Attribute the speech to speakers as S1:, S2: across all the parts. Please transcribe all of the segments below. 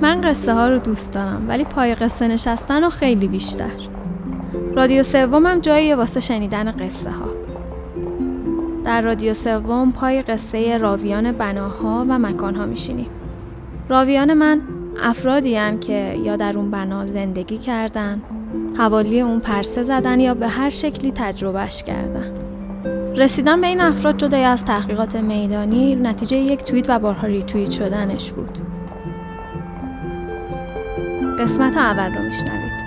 S1: من قصه ها رو دوست دارم ولی پای قصه نشستن و خیلی بیشتر. رادیو سومم جایی واسه شنیدن قصه ها. در رادیو سوم پای قصه راویان بناها و مکانها میشینیم. راویان من افرادی که یا در اون بنا زندگی کردن حوالی اون پرسه زدن یا به هر شکلی تجربهش کردن. رسیدن به این افراد جدای از تحقیقات میدانی نتیجه یک توییت و بارها ریتوییت شدنش بود. قسمت اول رو میشنوید.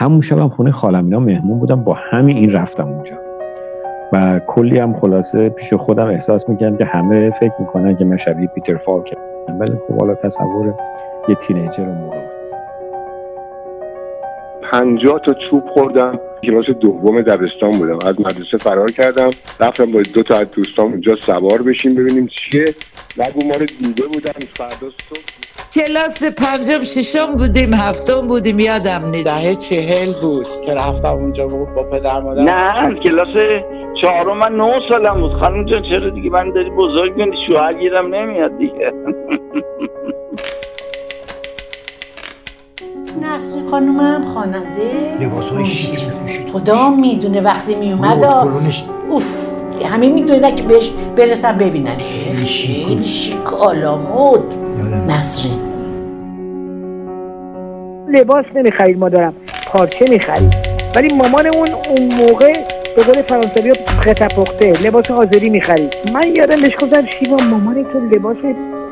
S2: همون شبم خونه خالم اینا مهمون بودم با همین این رفتم اونجا. و کلی هم خلاصه پیش خودم احساس می‌کنم که همه فکر می‌کنن که من شبیه پیتر فالکم ولی خب حالا تصور یه تینیجر رو موقع
S3: پنجاه تا چوب خوردم کلاس دوم دبستان بودم. از مدرسه فرار کردم رفتم با دو تا از دوستان اونجا سوار بشیم ببینیم چیه. نگو ما رو دیده بودن فردا صبح.
S4: کلاس پنجم ششم بودیم هفتم بودیم یادم نیست.
S5: دهه چهل بود که رفتم اونجا بود با پدر مادر.
S6: نه کلاس چهارم من نه سالم بود. خانم جان چرا دیگه من داری بزرگ میدی شوهر گیرم نمیاد دیگه.
S7: نسرین خانومم خواننده.
S8: لباس های شیک میپوشید.
S7: خدا می‌دونه وقتی میومد اوف همه می‌دونه که بهش برسن ببینن. خیلی شیک آلامود. نسرین
S9: لباس نمی‌خرید مادرم. پارچه می‌خرید. ولی مامانمون اون موقع به قول فرانسوی ها پخته لباس حاضری می‌خرید. من یادم بهش گفتم شیوا مامان تو لباس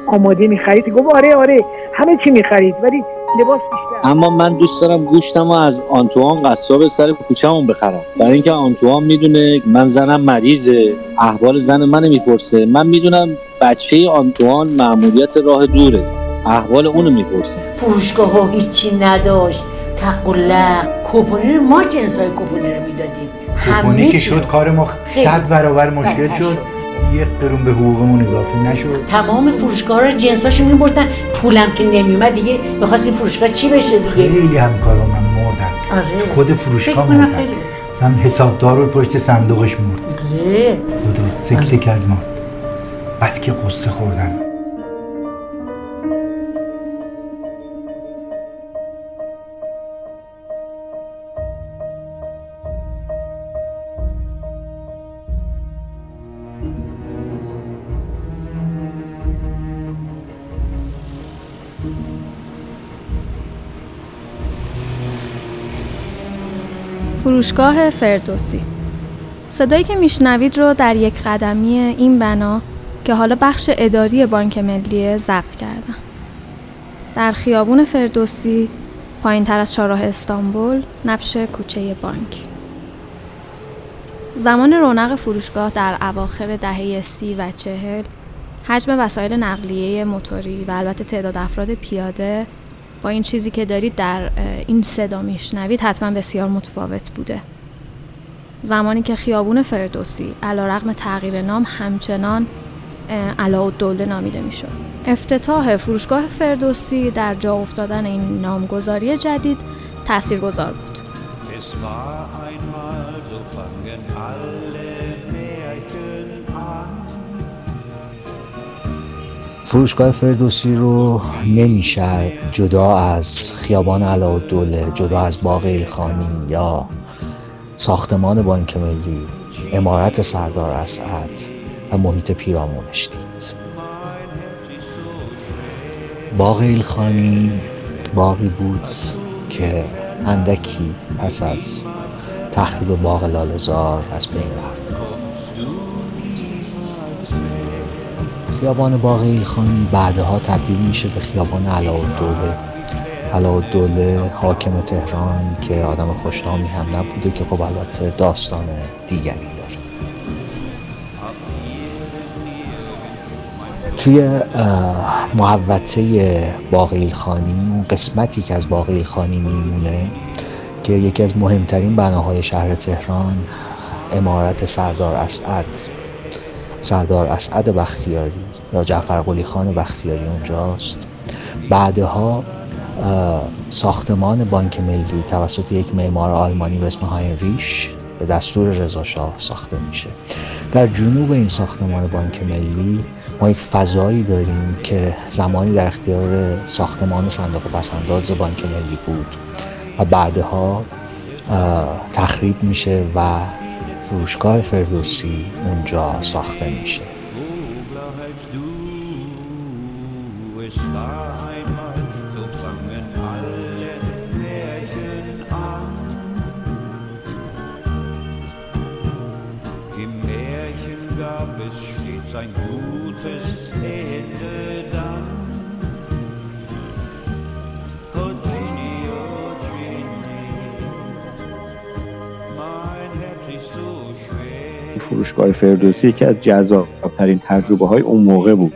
S9: آماده می‌خرید؟ گفت آره آره همه چی می‌خرید ولی لباس
S10: اما من دوست دارم گوشتم از آنتوان قصاب سر کوچه‌مون بخرم. برای اینکه آنتوان می‌دونه من زنم مریضه. احوال زن من می‌پرسه. من می‌دونم بچه آنتوان معمولیت راه دوره. احوال اونو می‌پرسه.
S7: فروشگاه ها هیچی نداشت. تقلق کوپونی رو ما جنس های کوپونی رو می‌دادیم.
S8: همه که شد کار ما صد برابر مشکل شد. یک قرون به حقوقمون اضافه نشد.
S7: تمام فروشگاه رو جنساشو میبردن. پولم که نمیومد دیگه می‌خواستیم فروشگاه چی بشه دیگه؟
S8: خیلی همکارا من مردن.
S7: آره.
S8: خود فروشگاه مردن. مثلا حسابدار رو پشت صندوقش مرد.
S7: آره.
S8: خدا سکته کرد ما. بس که قصه خوردن.
S1: فروشگاه فردوسی. صدایی که میشنوید رو در یک قدمی این بنا که حالا بخش اداری بانک ملی ضبط کردم. در خیابون فردوسی پایین تر از چهارراه استانبول نبش کوچه بانک. زمان رونق فروشگاه در اواخر دهه سی و چهل حجم وسایل نقلیه موتوری و البته تعداد افراد پیاده با این چیزی که دارید در این صدا میشنوید حتما بسیار متفاوت بوده. زمانی که خیابون فردوسی علا رقم تغییر نام همچنان علا دوله نامیده می‌شد. افتتاح فروشگاه فردوسی در جا افتادن این نامگذاری جدید تاثیرگذار بود.
S11: فروشگاه فردوسی رو نمیشه جدا از خیابان علاءالدوله جدا از باغ ایلخانی یا ساختمان بانک ملی. امارت سردار اسعد و محیط پیرامونش دید. باغ ایلخانی باقی بود که اندکی پس از تخریب باغ لالزار از بین رفت. خیابان باغ ایلخانی بعدها تبدیل میشه به خیابان علاءالدوله. علاءالدوله حاکم تهران که آدم خوشنامی هم نبوده که خب البته داستان دیگری داره. توی محوطه باغ ایلخانی اون قسمتی که از باغ ایلخانی میمونه که یکی از مهمترین بناهای شهر تهران امارت سردار اسعد. سردار اسعد بختیاری یا جعفر قلی خان بختیاری اونجاست. بعدها ساختمان بانک ملی توسط یک معمار آلمانی به اسم هاینریش به دستور رضا شاه ساخته میشه. در جنوب این ساختمان بانک ملی ما یک فضایی داریم که زمانی در اختیار ساختمان صندوق پسنداز بانک ملی بود و بعدها تخریب میشه و فروشگاه فردوسی اونجا ساخته میشه.
S2: فروشگاه فردوسی که از جذابترین تجربه های اون موقع بود.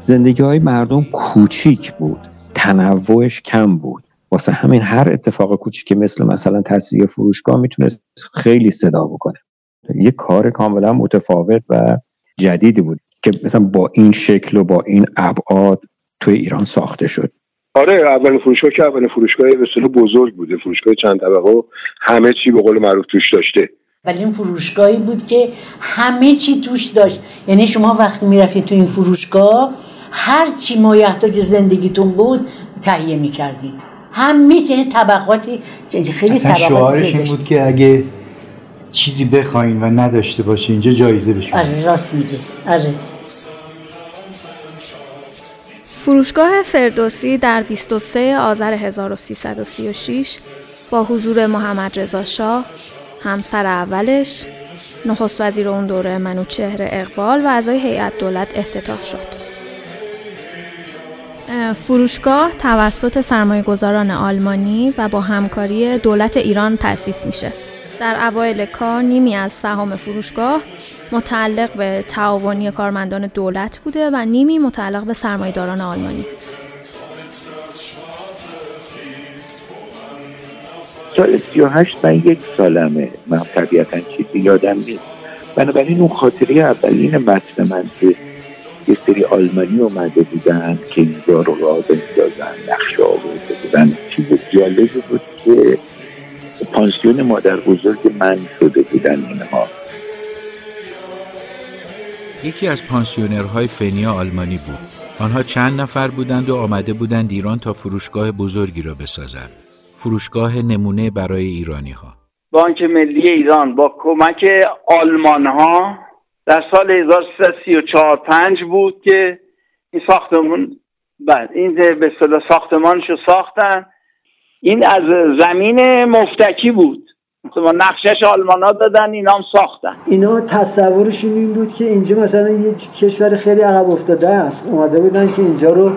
S2: زندگی های مردم کوچیک بود. تنوعش کم بود. واسه همین هر اتفاق کوچیکی مثل مثلا تصدیق فروشگاه می‌تونست خیلی صدا بکنه. یه کار کاملا متفاوت و جدیدی بود که مثلا با این شکل و با این ابعاد توی ایران ساخته شد.
S3: آره اولین فروشگاه که اولین فروشگاه به بزرگ بوده. فروشگاه چند طبقه همه چی به قول معروف توش داشته.
S7: ولی این فروشگاهی بود که همه چی توش داشت. یعنی شما وقتی می‌رفتید تو این فروشگاه هر چی مایحتاج زندگیتون بود تهیه می‌کردید همه چی یعنی طبقاتی خیلی طبقاتی
S8: شعارش این بود که اگه چیزی بخواین و نداشته باشه اینجا جایزه بشه
S7: آره راست میگه آره.
S1: فروشگاه فردوسی در 23 آذر 1336 با حضور محمد رضا شاه همسر اولش نخست وزیر اون دوره منوچهر اقبال و اعضای هیئت دولت افتتاح شد. فروشگاه توسط سرمایه گذاران آلمانی و با همکاری دولت ایران تأسیس میشه. در اوایل کار نیمی از سهام فروشگاه متعلق به تعاونی کارمندان دولت بوده و نیمی متعلق به سرمایه‌داران آلمانی.
S12: سال 38 من یک سالمه من طبیعتا چیزی یادم نیست بنابراین اون خاطره اولین متن من که یه سری آلمانی اومده بودن که اینجا رو را بندازن نقشه آورده بودن چیز جالبی بود که پانسیون مادر بزرگ من شده بودن اینها
S13: یکی از پانسیونرهای فنیا آلمانی بود. آنها چند نفر بودند و آمده بودند ایران تا فروشگاه بزرگی را بسازند. فروشگاه نمونه برای ایرانی ها
S6: بانک ملی ایران با کمک آلمان ها در سال 1334 5 بود که این ساختمون بعد این به اصطلاح ساختمانش رو ساختن. این از زمین مفتکی بود. مثلا نقشش آلمان ها دادن اینا هم ساختن.
S14: اینا تصورشون این بود که اینجا مثلا یه کشور خیلی عقب افتاده است. اومده بودن که اینجا رو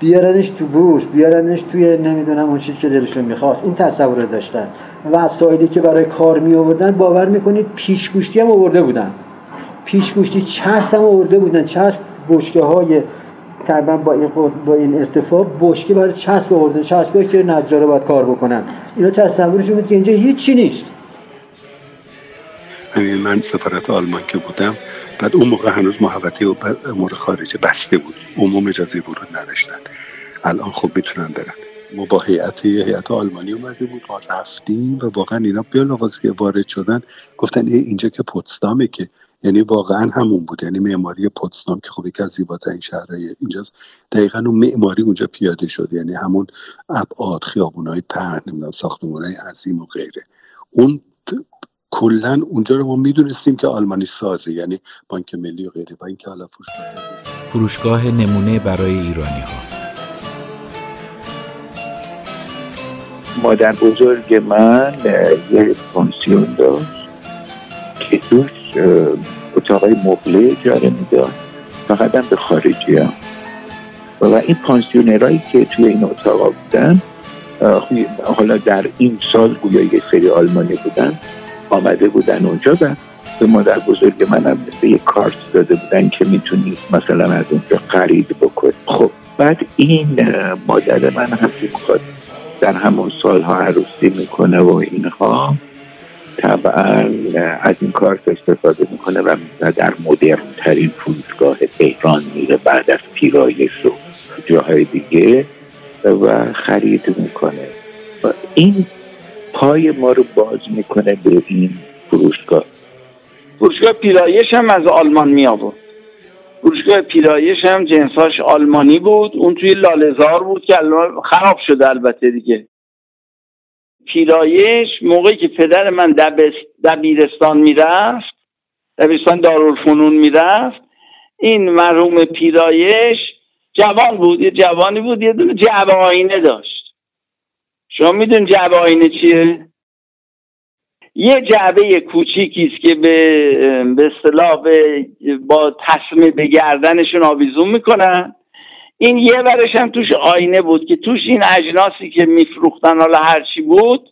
S14: بیارنش تو بورس بیارنش توی نمی‌دونم اون چیزی که دلشون می‌خواست. این تصور داشتن. وسایلی که برای کار می آوردن باور می‌کنید پیشگوشتی هم آورده بودن. پیشگوشتی چسب هم آورده بودن. چسب بشکه های تقریبا با این با این ارتفاع بشکه برای چسب آوردن. چسبی که نجاره باید کار بکنن. اینا تصورشون بود که اینجا هیچی نیست.
S3: من سفارت آلمان که بودم بعد اون موقع هنوز محوطه و امور خارجه بسته بود. عموم اجازه ورود نداشتن. الان خب می‌تونن برن. ما با هیئت هیئت آلمانی اومده بود ما رفتیم و واقعا اینا بیان که وارد شدن گفتن ای اینجا که پوتسدامه که یعنی واقعا همون بود. یعنی معماری پوتسدام که خب یکی از زیباترین شهرهای اینجاست. دقیقا اون معماری اونجا پیاده شد. یعنی همون ابعاد خیابونای پهن نمی‌دونم ساختمانهای عظیم و غیره. اون کلا اونجا رو ما می‌دونستیم که آلمانی سازه یعنی بانک ملی و غیره. و اینکه حالا فروشگاه
S13: فروشگاه نمونه برای ایرانی ها
S12: مادر بزرگ من یه پانسیون داشت که توش اتاقای مبله اجاره می‌داد. فقط هم به خارجی هم. و این پانسیونرهایی که توی این اتاق بودن حالا در این سال گویا یه سری آلمانی بودن. آمده بودن اونجا و به مادر بزرگ منم مثل یه کارت داده بودن که می‌تونید مثلا از اونجا خرید بکنید خب بعد این مادر من هم می‌خواد در همون سالها عروسی می‌کنه و اینها. طبعا از این کارت استفاده می‌کنه و در مدرن ترین فرودگاه تهران میره بعد از پیرایش و جاهای دیگه و خرید می‌کنه. و این پای ما رو باز می‌کنه به این فروشگاه.
S6: فروشگاه پیرایش هم از آلمان می آورد فروشگاه پیرایش هم جنساش آلمانی بود اون توی لالزار بود که خراب شده البته دیگه. پیرایش موقعی که پدر من دبیرستان می‌رفت دبیرستان دارالفنون می‌رفت این مرحوم پیرایش جوان بود یه جوانی بود یه دونه جعبه آینه داشت. شما میدون جعبه آینه چیه؟ یه جعبه کوچیکی است که به به اصطلاح با تسمه به گردنشون آویزون می‌کنن. این یه ورش هم توش آینه بود که توش این اجناسی که میفروختن حالا هرچی بود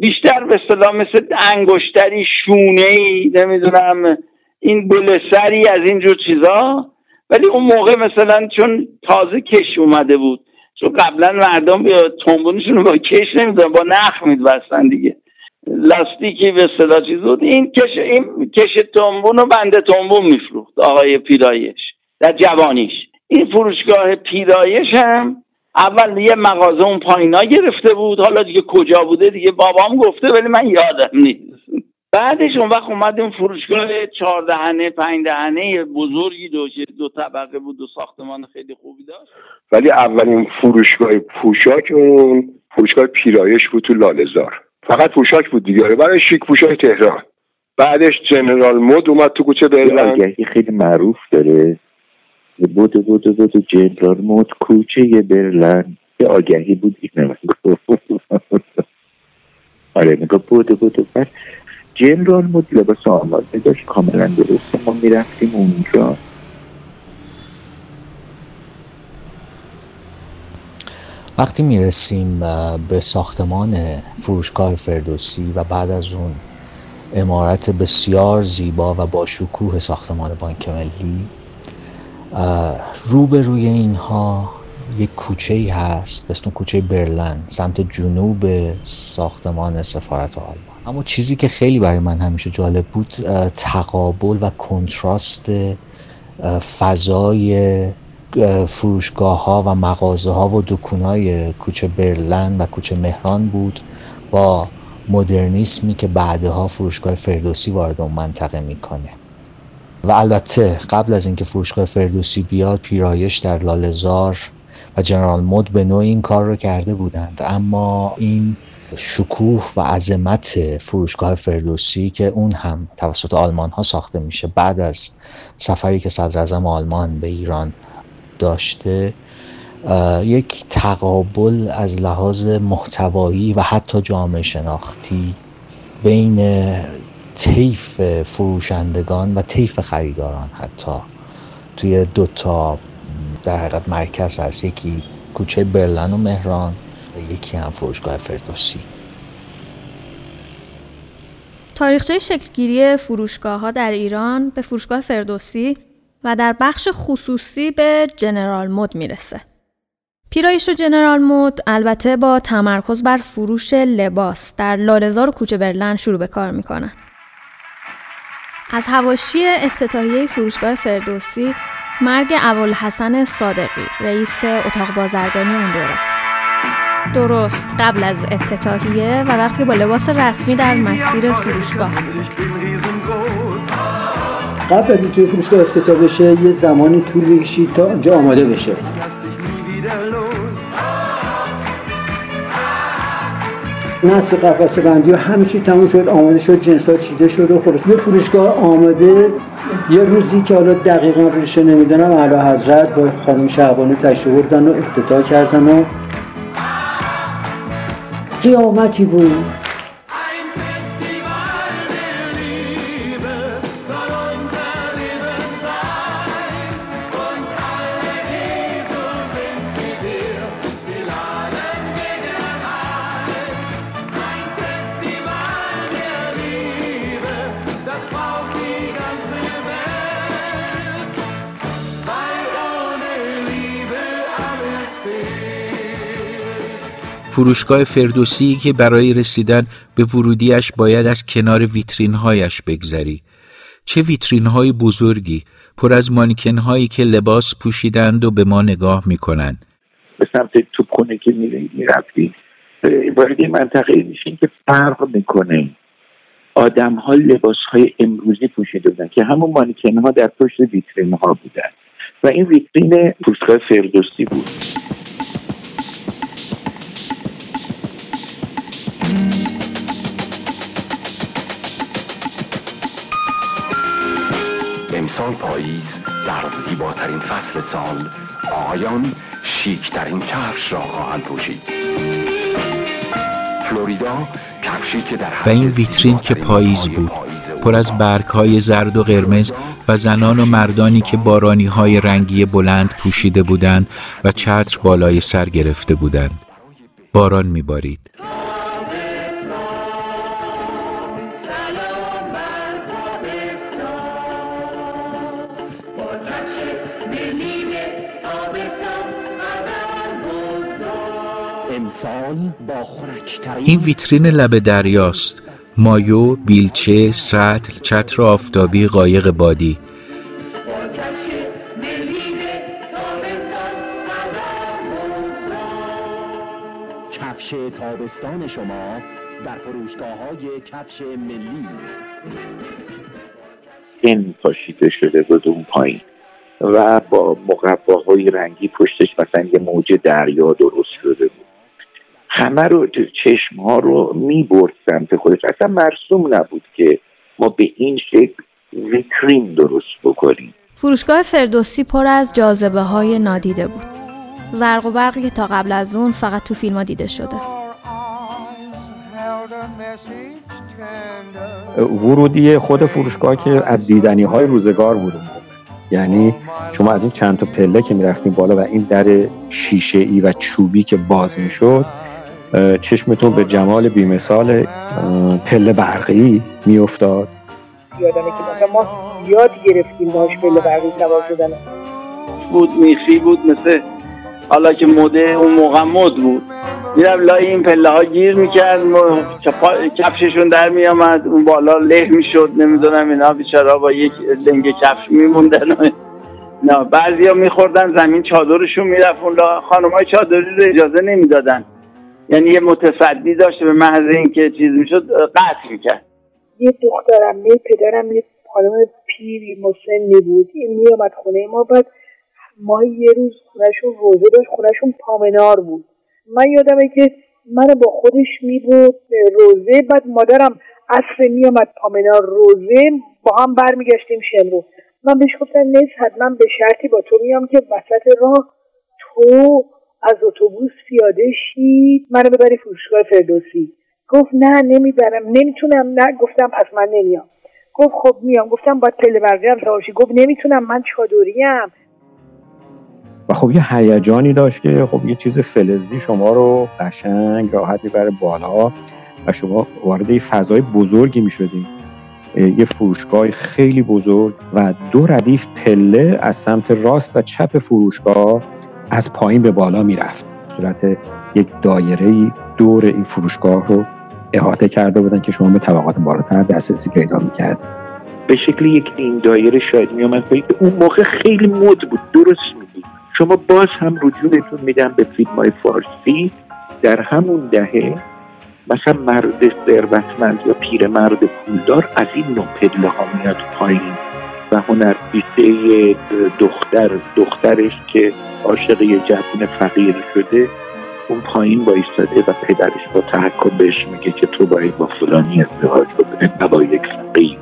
S6: بیشتر به اصطلاح مثل انگشتری شونه ای نمی‌دونم این بلسری از اینجور چیزا. ولی اون موقع مثلا چون تازه کش اومده بود. چون قبلا مردم تنبونشون با کش نمی‌دونن با نخ میدوستن دیگه. لاستیکی به اصطلاح چیز بود این کش این کش تنبون و بنده تنبون میفروخت آقای پیرایش در جوانیش. این فروشگاه پیرایش هم اول یه مغازه اون پایینا گرفته بود حالا دیگه کجا بوده دیگه بابام گفته ولی من یادم نیست. بعدش اون وقت اومد اون فروشگاه چهار دهنه پنج دهنه بزرگی دو دو طبقه بود و ساختمان خیلی خوبی داشت.
S3: ولی اولین فروشگاه پوشاک اون فروشگاه پیرایش بود تو لالزار فقط پوشاک بود دیگه. برای شیک پوشاک تهران. بعدش جنرال مود اومد تو کوچه برلن
S12: خیلی معروف داره. بود بود بود جنرال مود کوچه برلن یه آگهی بود این آره میگه بود بود. بعد جنرال مود لباس آماده داشت کاملا درسته ما می‌رفتیم اونجا.
S11: وقتی می‌رسیم به ساختمان فروشگاه فردوسی و بعد از اون امارت بسیار زیبا و با شکوه ساختمان بانک ملی روبروی اینها یک کوچه ای هست به اسم کوچه برلن سمت جنوب ساختمان سفارت آلمان. اما چیزی که خیلی برای من همیشه جالب بود تقابل و کنتراست فضای فروشگاه ها و مغازه ها و دکون های کوچه برلن و کوچه مهران بود با مدرنیسمی که بعدها فروشگاه فردوسی وارد اون منطقه می‌کنه. و البته قبل از اینکه فروشگاه فردوسی بیاد پیرایش در لالزار و جنرال مود به نوع این کار رو کرده بودند. اما این شکوه و عظمت فروشگاه فردوسی که اون هم توسط آلمان ها ساخته میشه. بعد از سفری که صدر آلمان به ایران داشته یک تقابل از لحاظ محتوایی و حتی جامعه شناختی بین طیف فروشندگان و طیف خریداران حتی توی دوتا در حقیقت مرکز هست. یکی کوچه برلن و مهران. یکی هم فروشگاه فردوسی
S1: تاریخچه شکلگیری فروشگاه ها در ایران به فروشگاه فردوسی و در بخش خصوصی به جنرال مود می‌رسه. پیرایش و جنرال مود البته با تمرکز بر فروش لباس در لالزار و کوچه برلن شروع به کار می‌کنن. از هواشی افتتاحیه فروشگاه فردوسی مرگ ابوالحسن صادقی رئیس اتاق بازرگانی اون دوره است. درست قبل از افتتاحیه و وقتی با لباس رسمی در مسیر فروشگاه.
S14: قبل از اینکه فروشگاه افتتاح بشه یه زمانی طول بکشید تا آنجا آماده بشه. نصف قفسه بندی و همه چی تموم شد آماده شد جنس ها چیده شد و خلاص. به فروشگاه آماده. یه روزی که حالا دقیقا روزش نمی‌دونم اعلی حضرت با خانم شعبانه تشریف بردن و افتتاح کردن و قیامتی بود.
S13: فروشگاه فردوسی که برای رسیدن به ورودیش باید از کنار ویترین هایش بگذری. چه ویترین های بزرگی پر از مانیکن هایی که لباس پوشیدند و به ما نگاه می‌کنند.
S12: به سمت توپخونه که می‌رفتی وارد منطقه میشین که فرق می‌کنه. آدم ها لباس های امروزی پوشیده بودن که همون مانیکن ها در پشت ویترین ها بودن و این ویترین فروشگاه فردوسی بود.
S15: امسال پاییز در زیباترین فصل سال آقایان شیکترین کفش را خواهند پوشید. فلوریدا کفشی که در
S13: و این ویترین که پاییز بود پر از برگ های زرد و قرمز و زنان و مردانی که بارانی های رنگی بلند پوشیده بودند و چتر بالای سر گرفته بودند. باران میبارید. این ویترین لب دریاست. مایو، بیلچه، سطل، چتر آفتابی، قایق بادی.
S15: کفش تابستان شما در فروشگاه های کفش ملی.
S12: این پاشیده شده بود اون پایین و با مقباهای رنگی پشتش مثلا یه موج دریا درست شده بود. همه رو چشم ها رو می برد سمت خودش. اصلا مرسوم نبود که ما به این شکل ویترین درست بکنیم.
S1: فروشگاه فردوسی پر از جاذبه های نادیده بود. زرق و برقی که تا قبل از اون فقط تو فیلم ها دیده شده.
S2: ورودی خود فروشگاه که از دیدنی های روزگار بود. یعنی شما از این چند تا پله که می‌رفتیم بالا و این در شیشه ای و چوبی که باز می‌شد چشمتون به جمال بیمثال پله برقی میافتاد.
S9: یادمه که مثلا ما یاد گرفتیم باش پله برقی سوار شدن.
S6: بود میخی بود مثل حالا که مده اون موقع مد بود. میرم لای این پله ها گیر می‌کرد کفششون در میامد اون بالا له می‌شد نمی‌دونم اینا بیچارا با یک لنگ کفش میموندن نه بعضی ها میخوردن زمین چادرشون می‌رفت اون خانم های چادری رو اجازه نمی‌دادن. یعنی یه متصدی داشته به محض اینکه چیز می‌شد قطع می‌کرد.
S9: یه دخترم یه پدرم یه خانم پیری مسنی بود. این میامد خونه ما بعد ما یه روز خونهشون روزه داشت خونهشون پامنار بود. من یادمه که منو با خودش میبود روزه بعد مادرم عصر میامد پامنار روزه با هم برمیگشتیم شمرو. من بهش گفتم نیست حتما به شرطی با تو میام که وسط راه تو از اتوبوس پیاده شید منو ببری فروشگاه فردوسی. گفت نه نمی‌برم. نمی‌تونم. نه. گفتم پس من نمیام. گفت خب میام. گفتم باید پله هم گفت نمی‌تونم. من چادریم.
S2: و خب یه هیجانی داشت که خب یه چیز فلزی شما رو قشنگ راحت می‌بره بالا و شما وارد یه فضای بزرگی می‌شدیم یه فروشگاه خیلی بزرگ و دو ردیف پله از سمت راست و چپ فروشگاه از پایین به بالا می‌رفت. صورت یک دایره دور این فروشگاه رو احاطه کرده بودن که شما به طبقات بالاتر دسترسی پیدا می‌کرد
S12: به شکل یک این دایره شاید میامد که اون موقع خیلی مد بود. درست میگی. شما باز هم رجوعتون میدم به فیلم های فارسی. در همون دهه مثلا مرد ثروتمند یا پیرمرد پولدار از این نوع پله ها میاد پایین. و هنرپیشه دختر دخترش که عاشق یه جوون فقیر شده اون پایین ایستاده و پدرش با تحکم بهش میگه که تو باید با فلانی ازدواج بکنه نه با یک فقیر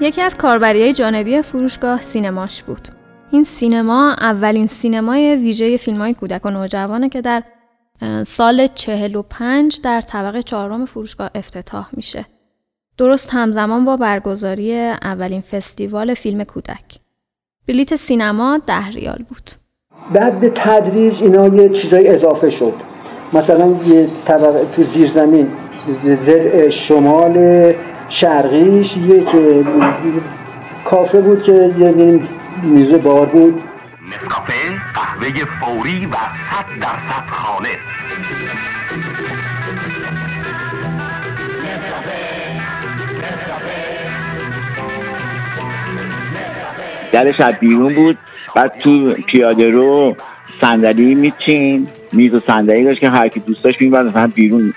S1: یکی از کاربری های جانبی فروشگاه سینماش بود. این سینما اولین سینمای ویژه فیلم های کودک و نوجوانه که در سال 45 در طبقه چهارم فروشگاه افتتاح میشه. درست همزمان با برگزاری اولین فستیوال فیلم کودک. بلیت سینما ده ریال بود.
S14: بعد به تدریج اینا یه چیزای اضافه شد. مثلا یه طبقه تو زیر زمین زر شمال شرقیش یک کافه بود که یه میز بار بود
S15: نسکافه قهوه فوری و صد درصد خالص
S12: درش از بیرون بود. بعد تو پیاده رو صندلی میچین. میز و صندلی داشت که هر کی دوست داشت می‌برد مثلا بیرون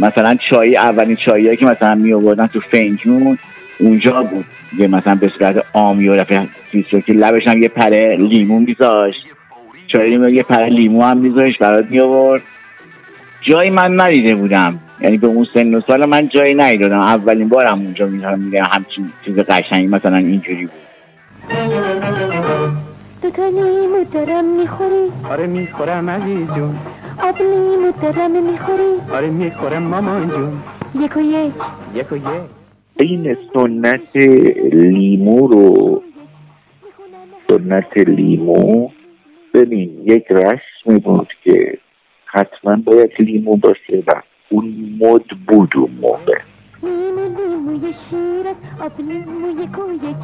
S12: مثلا چای اولین چایی که مثلا می آوردن تو فنجون اونجا بود. یه مثلا به صورت آمی و رفت که لبش هم یه پره لیمو میذاشت. چای لیمو یه پره لیمو هم میذاشت برات می آورد جایی من ندیده بودم. یعنی به اون سن و سال من جایی ندیدم. اولین بارم اونجا میرم میگم همچین چیز قشنگی مثلا اینجوری بود.
S16: تو تا لیمو دارم می‌خوری؟
S17: آره می‌خورم عزیز جون.
S16: آب لیمو دارم می‌خوری؟
S17: آره می‌خورم مامان جون.
S16: یک و یک.
S17: یک و یک.
S12: این سنت لیمو رو سنت لیمو ببین یک رسمی بود که حتما باید لیمو باشه و اون مد بود اون موقع.
S16: لیمو لیموی شیرت آب لیموی کویک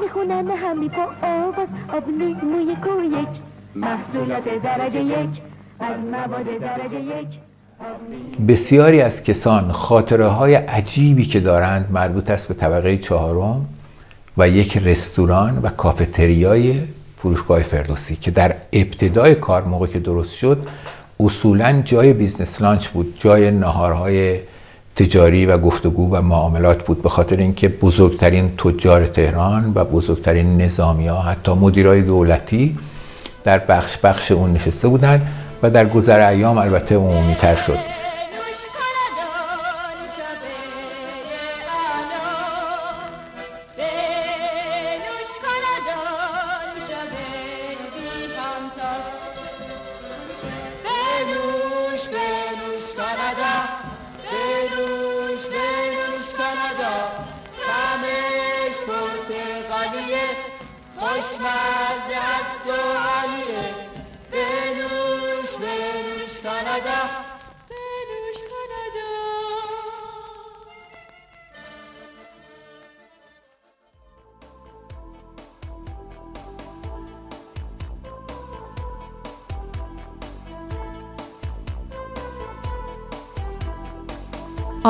S16: می‌خونن همی با آواز آب لیموی کویک محصولات درجه یک از مواد درجه یک
S13: بسیاری از کسان خاطره های عجیبی که دارند مربوط است به طبقه چهارم و یک رستوران و کافتریای فروشگاه فردوسی که در ابتدای کار موقع که درست شد اصولا جای business lunch بود جای نهارهای تجاری و گفتگو و معاملات بود به خاطر اینکه بزرگترین تجار تهران و بزرگترین نظامی ها حتی مدیرای دولتی در بخش بخش اون نشسته بودند و در گذر ایام البته عمومی تر شد.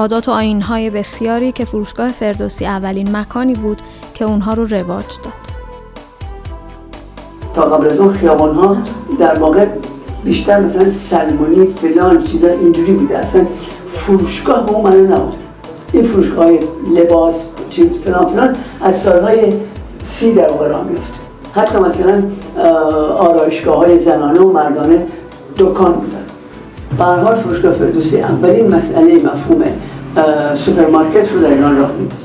S1: عادات و آینهای بسیاری که فروشگاه فردوسی اولین مکانی بود که اونها رو رواج داد.
S18: تا قبل از اون خیابان ها در واقع بیشتر مثلا سلمونی فلان چیزا اینجوری بوده. اصلا فروشگاه به اون نبود. این فروشگاه لباس چیز فلان فلان از سالهای سی در واقع میفت حتی مثلا آرایشگاه های زنانه و مردانه دکان بودن. به هر حال فروشگاه فردوسی اولین مسئله مفهوم سوپرمارکت رو در ایران راه میندازه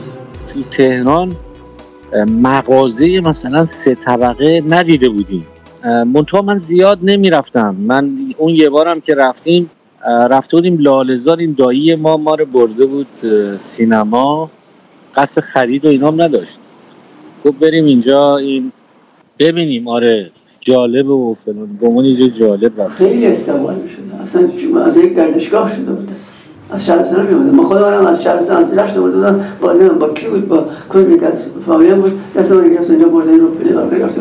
S10: تو تهران مغازه مثلا سه طبقه ندیده بودیم. منتها من زیاد نمی‌رفتم. من اون یه بارم که رفتیم رفته بودیم لالزار این دایی ما ما رو برده بود سینما. قصد خرید و اینام نداشت. گفت بریم اینجا این ببینیم. آره جالب و فلان. گمان اینجا جالب رفت
S18: خیلی استقبال می‌شد. اصلا از یک گردشگاه شده بود اصلا. از شهرستان میومده ما خودم از شهرستان از رشت بودم با نه با کی بود با کل یک از فامیل بود. دست من گرفت اینجا برده رو پلی دار گرفت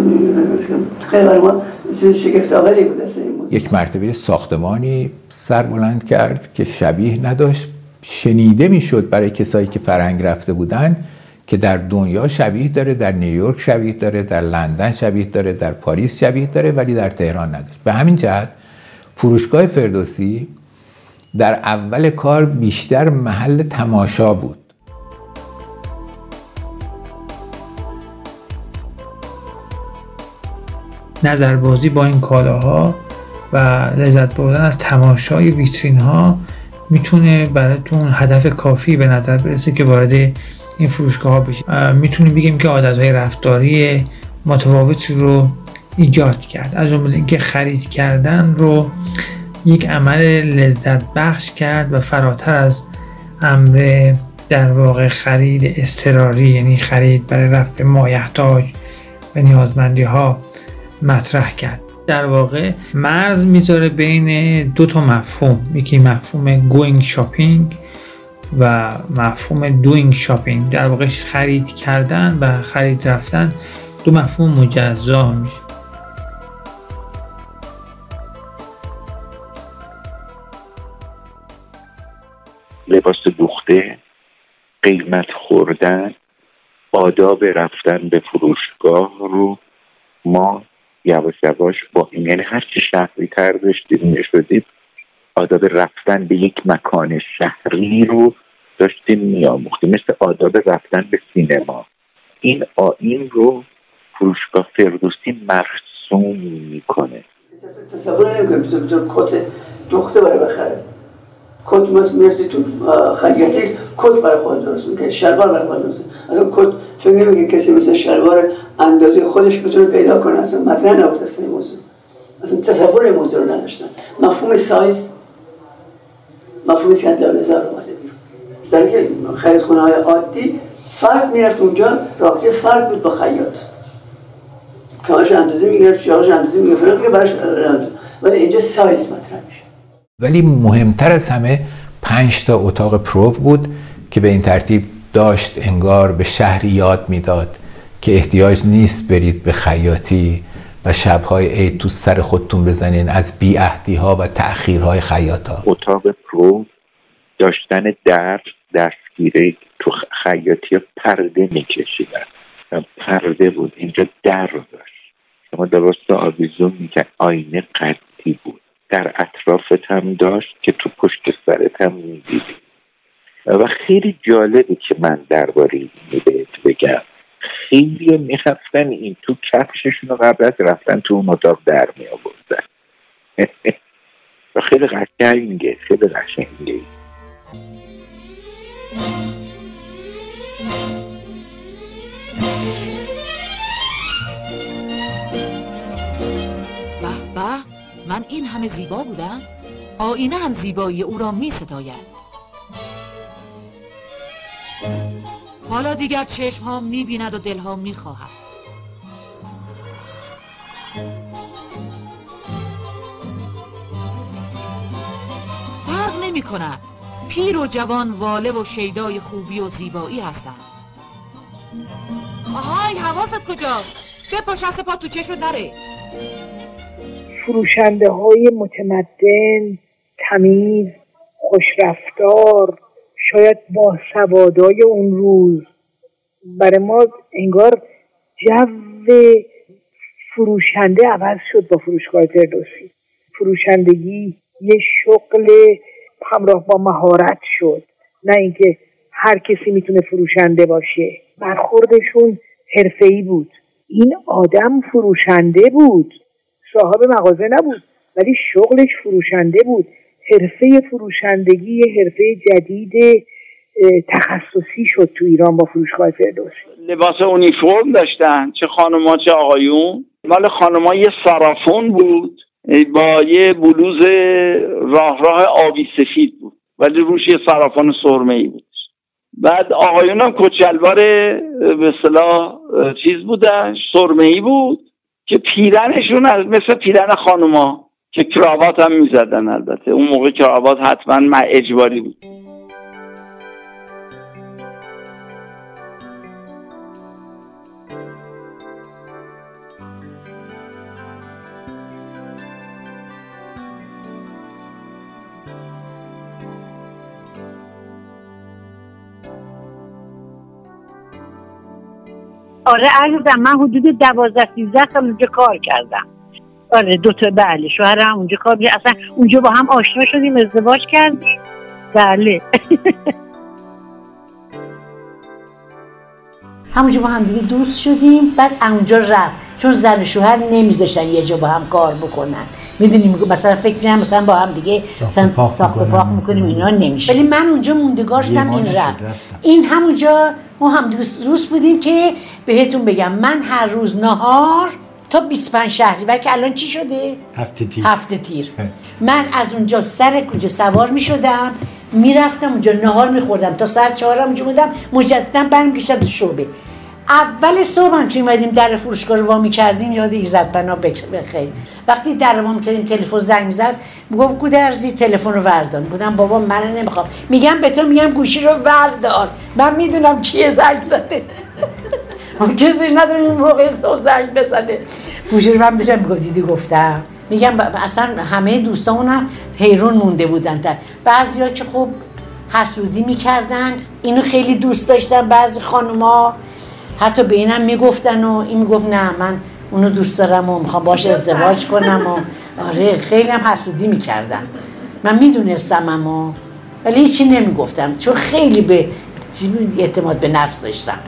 S18: خیلی برای ما چیز شگفت آوری بود دست این
S13: یک مرتبه ساختمانی سر بلند کرد که شبیه نداشت. شنیده می‌شد برای کسایی که فرهنگ رفته بودن که در دنیا شبیه داره در نیویورک شبیه داره در لندن شبیه داره در پاریس شبیه داره ولی در تهران نداشت. به همین جهت فروشگاه فردوسی در اول کار بیشتر محل تماشا بود.
S19: نظربازی با این کالاها و لذت بردن از تماشای ویترین ها می‌تونه براتون هدف کافی به نظر برسه که وارد این فروشگاه ها بشید می‌تونیم بگیم که عادت های رفتاری متفاوتی رو ایجاد کرد. از جمله اینکه خرید کردن رو یک عمل لذت بخش کرد و فراتر از امر در واقع خرید استراری یعنی خرید برای رفع مایحتاج و نیازمندی ها مطرح کرد. در واقع مرز می‌ذاره بین دو تا مفهوم یکی مفهوم going shopping و مفهوم doing shopping. در واقع خرید کردن و خرید رفتن دو مفهوم مجزا میشه.
S12: لباس دوخته قیمت خوردن آداب رفتن به فروشگاه رو ما یواش یواش با این یعنی هر چی شهری تر داشتیم شدیم آداب رفتن به یک مکان شهری رو داشتیم میآموختیم مثل آداب رفتن به سینما. این آین رو فروشگاه فردوسی مرسوم می‌کنه.
S18: تصور نمی‌کنه بطور کت دخته برای بخره. کت مست می‌رسی تو خیاطی. کت برای خود درست می‌کنه شلوار برای خود درست اصلا کت فکر نمیگه کسی مثل شلوار اندازه خودش بتونه پیدا کنه اصلا مطرح نبود اصلا این موضوع. اصلا تصور این موضوع رو نداشتن. مفهوم سایز مفهوم سی در نظر اومده بیرون. در که خرید خونه های عادی فرد می‌رفت اونجا رابطه فرد بود با خیاط. کماش اندازه می‌گرفت جاهاش اندازه می‌گرفت براش ولی اینجا سایز مطرح
S13: ولی مهمتر از همه پنج تا اتاق پروف بود که به این ترتیب داشت انگار به شهری یاد می‌داد که احتیاج نیست برید به خیاطی و شبهای عید تو سر خودتون بزنین از بی ها و تأخیرهای خیاطا
S12: اتاق پروف داشتن در دستگیره تو خیاطی پرده میکشیدن. پرده بود. اینجا در داشت. شما درست آویزون می‌کرد. آینه قدی بود. در اطرافت هم داشت که تو پشت سرت هم می‌دیدی. و خیلی جالبه که من درباره این بهت بگم. خیلی می‌رفتن این تو کفششون رو قبل از رفتن تو اون اتاق در می آوردن و خیلی قشنگه خیلی قشنگه.
S20: به. من این همه زیبا بودم؟ آینه هم زیبایی او را می ستاید. حالا دیگر چشم ها می بیند و دل ها می خواهد. فرق نمی کند. پیر و جوان واله و شیدای خوبی و زیبایی هستند. آهای حواست کجاست؟ بپاش از پا تو چشم نره.
S9: فروشنده های متمدن تمیز خوشرفتار شاید با سوادای اون روز. برای ما انگار جو فروشنده عوض شد با فروشگاه فردوسی. فروشندگی یه شغل همراه با مهارت شد. نه اینکه هر کسی می‌تونه فروشنده باشه. برخوردشون حرفه‌ای بود. این آدم فروشنده بود. صاحب مغازه نبود ولی شغلش فروشنده بود. حرفه فروشندگی حرفه جدید تخصصی شد تو ایران با فروشگاه فردوسی.
S6: لباس اونیفرم داشتن چه خانوما چه آقایون. مال خانوما یه سرافون بود با یه بلوز راه راه آبی سفید بود ولی روش یه سرافون سرمه ای بود. بعد آقایون هم کچلوار به صلاح چیز بودن سرمه ای بود. که پیرنشون از مثل پیرن خانوما که کراوات هم می‌زدن البته. اون موقع کراوات حتما اجباری بود.
S7: آره عزیزم من حدود دوازده سیزده سال اونجا کار کردم. آره دو تا بله شوهرم اونجا کار بید. اصلا اونجا با هم آشنا شدیم ازدواج کردیم. بله. همونجا با هم دیگه دوست شدیم بعد اونجا رفت. چون زن شوهر نمیذاشتن یه جا با هم کار بکنن. می‌دونیم مثلا فکر کنم مثلا با هم دیگه ساخت و پاک می‌کنیم. اینا نمیشه. ولی من اونجا موندگار شدم این رفت. این همونجا ما هم دوست, دوست بودیم که بهتون بگم. من هر روز نهار تا 25 شهری که الان چی شده؟
S8: هفته تیر.
S7: هفته تیر. من از اونجا سر کوچه سوار می شدم می‌رفتم اونجا نهار میخوردم. تا ساعت چهارم اونجا بودم مجددا برمیگشتم تو شعبه. اول صبح هم که در فروشگاه رو وامی کردیم یاد ایزد بنا بخیر وقتی در وامی کردیم تلفن زنگ زد گفت گودرزی تلفن رو وردان بودم بابا من نمی‌خوام. میگم به تو میگم گوشی رو وردار. من می‌دونم چیه زنگ زده. کسی نداره این موقع صبح زنگ بزنه. گوشه هم داشتم. می‌گفت دیدی گفتم. میگم اصلا همه دوستامون حیرون مونده بودن. در بعضی ها که خب حسودی می‌کردند اینو خیلی دوست داشتن بعضی خانوما حتی به اینم می‌گفتن و این می‌گفت نه من اونو دوست دارم و می‌خوام باش ازدواج کنم و آره خیلی هم حسودی می‌کردن. من می‌دونستم اما ولی هیچی نمی‌گفتم. چون خیلی به اعتماد به نفس داشتم.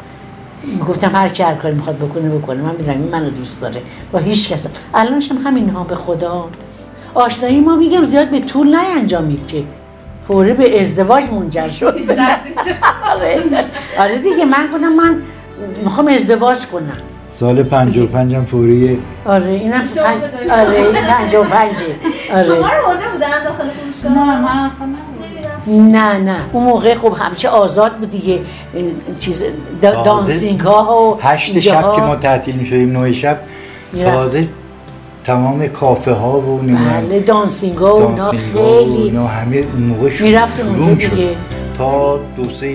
S7: می‌گفتم هر کی هر کاری می‌خواد بکنه بکنه. من می‌دونم این منو دوست داره. با هیچ کس. الانش هم همین ها به خدا. آشنایی ما میگم زیاد به طول نینجامید که فوری به ازدواج منجر شد. آره. آره دیگه من خودم من می‌خوام ازدواج کنم.
S8: سال 55 هم فوریه
S7: آره اینم پنج... آره این 55
S1: آره شما رو برده بودن داخل فروشگاه؟ نه من اصلا
S7: نه نه. اون موقع خب همچه آزاد بود دیگه. چیز دانسینگ ها و
S8: هشت شب که ما تعطیل می‌شدیم نه شب تازه تمام کافه ها و
S7: بله دانسینگ ها و اونا خیلی
S8: اینا همه اون موقع
S7: می‌رفتیم اونجا دیگه.
S8: تا دو سه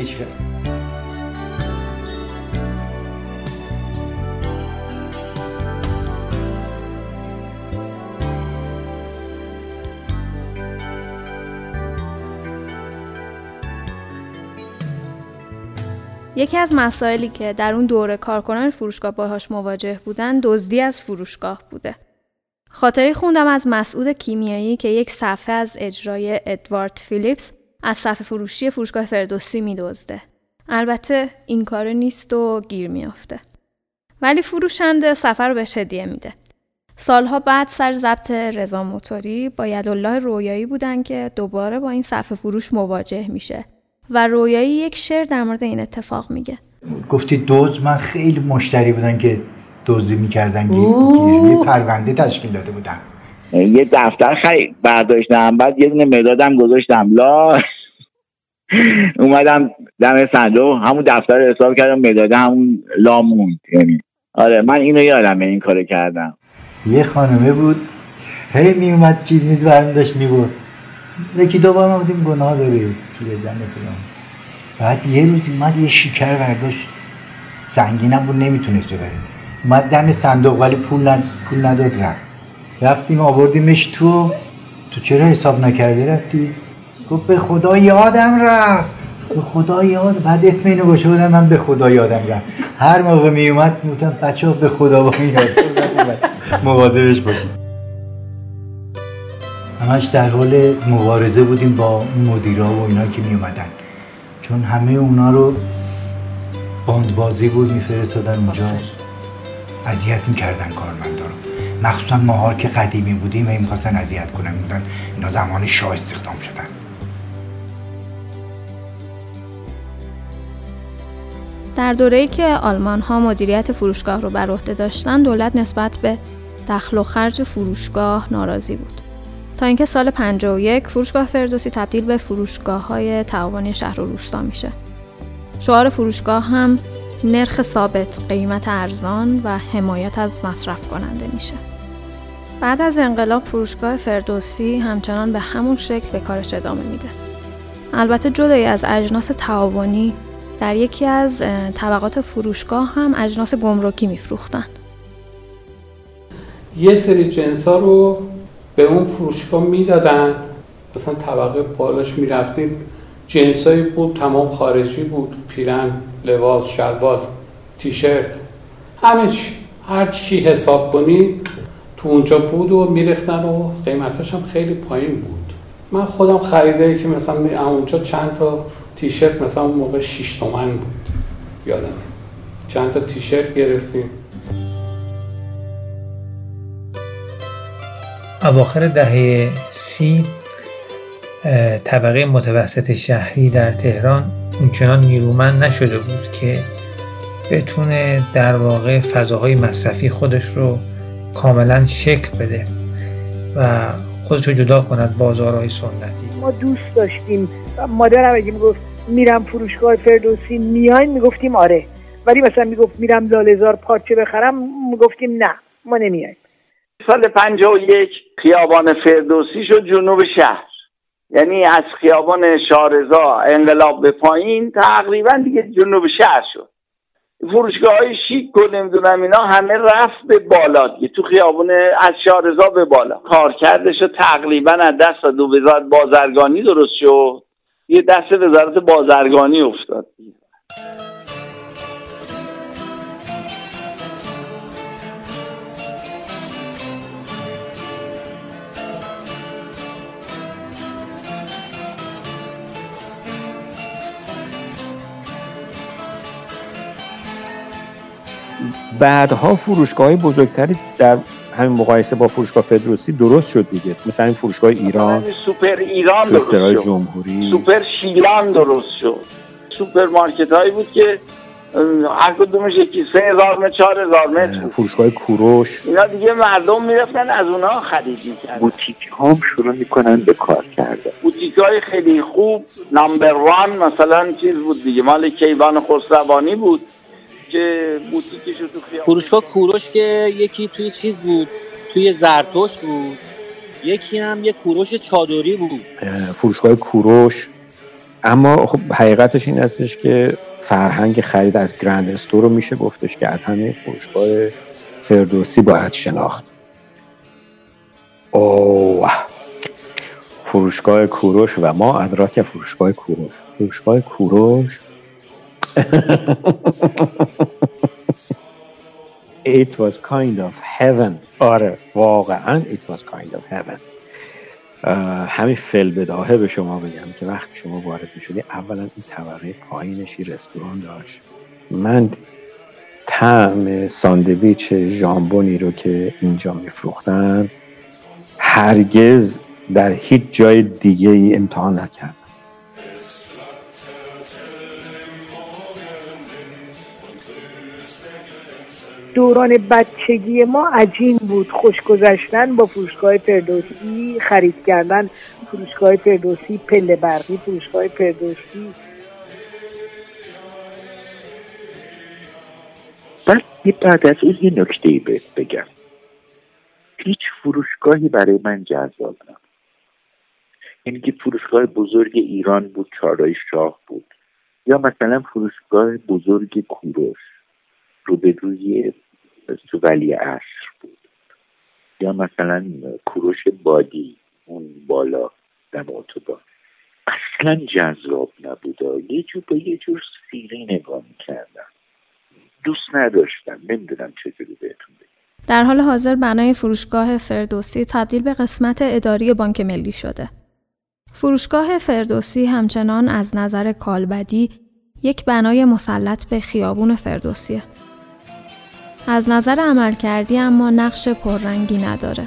S1: یکی از مسائلی که در اون دوره کارکنان فروشگاه باهاش مواجه بودن دزدی از فروشگاه بوده. خاطری خوندم از مسعود کیمیایی که یک صفحه از اجرای ادوارد فیلیپس از صفحه فروشی فروشگاه فردوسی میدزده. البته این کار نیست و گیر میافته. ولی فروشنده سفر رو بهش هدیه میده. سالها بعد سر ضبط رضا موتوری با یدالله رویایی بودن که دوباره با این صفحه فروش مواجه میشه و رویایی یک شعر در مورد این اتفاق میگه.
S8: گفتی دوز من خیلی مشتری بودن که دوزی می‌کردن یه پرونده تشکیل داده بودن.
S10: یه دفتر خیلی برداشتم بعد یه دونه مدادم گذاشتم. لا. اومدم دم صندوق همون دفتر حساب کردم مداده همون لامون یعنی آره من اینو یادم این کارو کردم.
S8: یه خانمه بود هی میومد چیز میز برمی داشت می‌برد. یکی دو بار بودیم گناه داره پیرزن فلان. بعد یه روز اومد یه شکر برداشت. سنگینم بود نمی‌تونست ببره اومد دم صندوق ولی پول, ند... پول نداد رفت. رفتیم آوردیمش تو. تو چرا حساب نکردی؟ رفتی. گفت به خدا یادم رفت. به خدا یاد. بعد اسم اینو گوشه بودم من به خدا یادم رفت. هر موقع می اومد می‌گفتم بچه به خدا با یاد. مواظبش باشید. همش در حال مبارزه بودیم با مدیرا و اینا که می اومدن چون همه اونا رو باندبازی بود میفرستادن اونجا. اذیت می‌کردن کارمندا رو. مخصوصا ماها که قدیمی بودیم و می‌خواستن اذیت کنن بودن اینا زمان شاه استخدام شدن.
S1: در دوره‌ای که آلمان ها مدیریت فروشگاه رو بر عهده داشتن دولت نسبت به دخل و خرج فروشگاه ناراضی بود. تا اینکه سال 51 فروشگاه فردوسی تبدیل به فروشگاه های تعاونی شهر و روستا میشه. شعار فروشگاه هم نرخ ثابت، قیمت ارزان و حمایت از مصرف کننده میشه. بعد از انقلاب فروشگاه فردوسی همچنان به همون شکل به کارش ادامه میده. البته جدای از اجناس تعاونی در یکی از طبقات فروشگاه هم اجناس گمرکی میفروختن.
S21: یه سری جنس رو به اون فروشگاه می‌دادن. مثلا طبقه بالاش می‌رفتیم. جنسایی بود تمام خارجی بود. پیرن لباس شلوار تیشرت. همه چی. هر چی حساب کنی تو اونجا بود و میرختن و قیمتاش هم خیلی پایین بود. من خودم خریده که مثلا اونجا چند تا تیشرت مثلا اون موقع 6 تومن بود. یادمه. چند تا تیشرت گرفتیم.
S19: اواخر دهه سی طبقه متوسط شهری در تهران اونچنان نیرومند نشده بود که بتونه در واقع فضاهای مصرفی خودش رو کاملا شکل بده و خودش رو جدا کند بازارهای سنتی.
S9: ما دوست داشتیم. مادرم اگه می‌گفت میرم فروشگاه فردوسی میاین می‌گفتیم آره. ولی مثلا می‌گفت میرم لالزار پارچه بخرم می‌گفتیم نه ما نمیایم.
S6: سال 51 خیابان فردوسی شد جنوب شهر. یعنی از خیابان شارزا انقلاب به پایین تقریبا دیگه جنوب شهر شد. فروشگاه های شیک و نمی‌دونم اینا همه رفت به بالا دیگه. تو خیابون از شارزا به بالا. کارکردش رو تقریبا از دست دو وزارت بازرگانی درست شد. یه دست وزارت بازرگانی افتاد.
S2: بعدها فروشگاه های بزرگتری در همین مقایسه با فروشگاه فردوسی درست شد دیگه. مثل این فروشگاه ایران
S6: سوپر ایران درست شد.
S2: جمهوری.
S6: سوپر شیران درست شد. سوپر مارکت هایی بود که هر کدومش یکی سه هزار متر چهار هزار متر
S2: فروشگاه کوروش.
S6: اینا دیگه مردم می‌رفتن از اونها خرید می‌کردن.
S12: بوتیک هم شروع می‌کنن به کار کردن.
S6: بوتیک های خیلی خوب number one مثلا چیز بود دیگه. مال کیوان خسروانی بود. که
S10: فروشگاه کوروش که یکی توی چیز بود توی زرتشت بود. یکی هم یه کوروش چادری بود.
S2: فروشگاه کوروش. اما خب حقیقتش این هستش که فرهنگ خرید از گرند استور رو میشه گفتش که از همه فروشگاه فردوسی باید شناخت. اوه. فروشگاه کوروش و ما ادراک فروشگاه کوروش. فروشگاه کوروش It was kind of heaven. آره واقعا it was kind of heaven. همین فل به شما بگم که وقتی شما وارد می‌شدی اولا این طبقه پایینش رستوران داشت. من طعم ساندویچ ژامبونی رو که اینجا میفروختن هرگز در هیچ جای دیگه ای امتحان نکردم.
S9: دوران بچگی ما عجین بود. خوش گذشتن با فروشگاه فردوسی خرید کردن. فروشگاه فردوسی پله برقی فروشگاه فردوسی.
S12: بعد بعد از اون یه نکته بهت بگم. هیچ فروشگاهی برای من جذاب نبود. یعنی که فروشگاه بزرگ ایران بود چارای شاه بود. یا مثلا فروشگاه بزرگ کوروش. رو به روی تو ولی عصر بود. یا مثلا کوروش بادی اون بالا دم اتوبان. اصلا جذاب نبود یه جور با یه جور سیری نگاه می‌کردم. دوست نداشتم. نمی‌دونم چجوری بهتون بگم.
S1: در حال حاضر بنای فروشگاه فردوسی تبدیل به قسمت اداری بانک ملی شده. فروشگاه فردوسی همچنان از نظر کالبدی یک بنای مسلط به خیابون فردوسیه. از نظر عمل کردی اما نقش پررنگی نداره.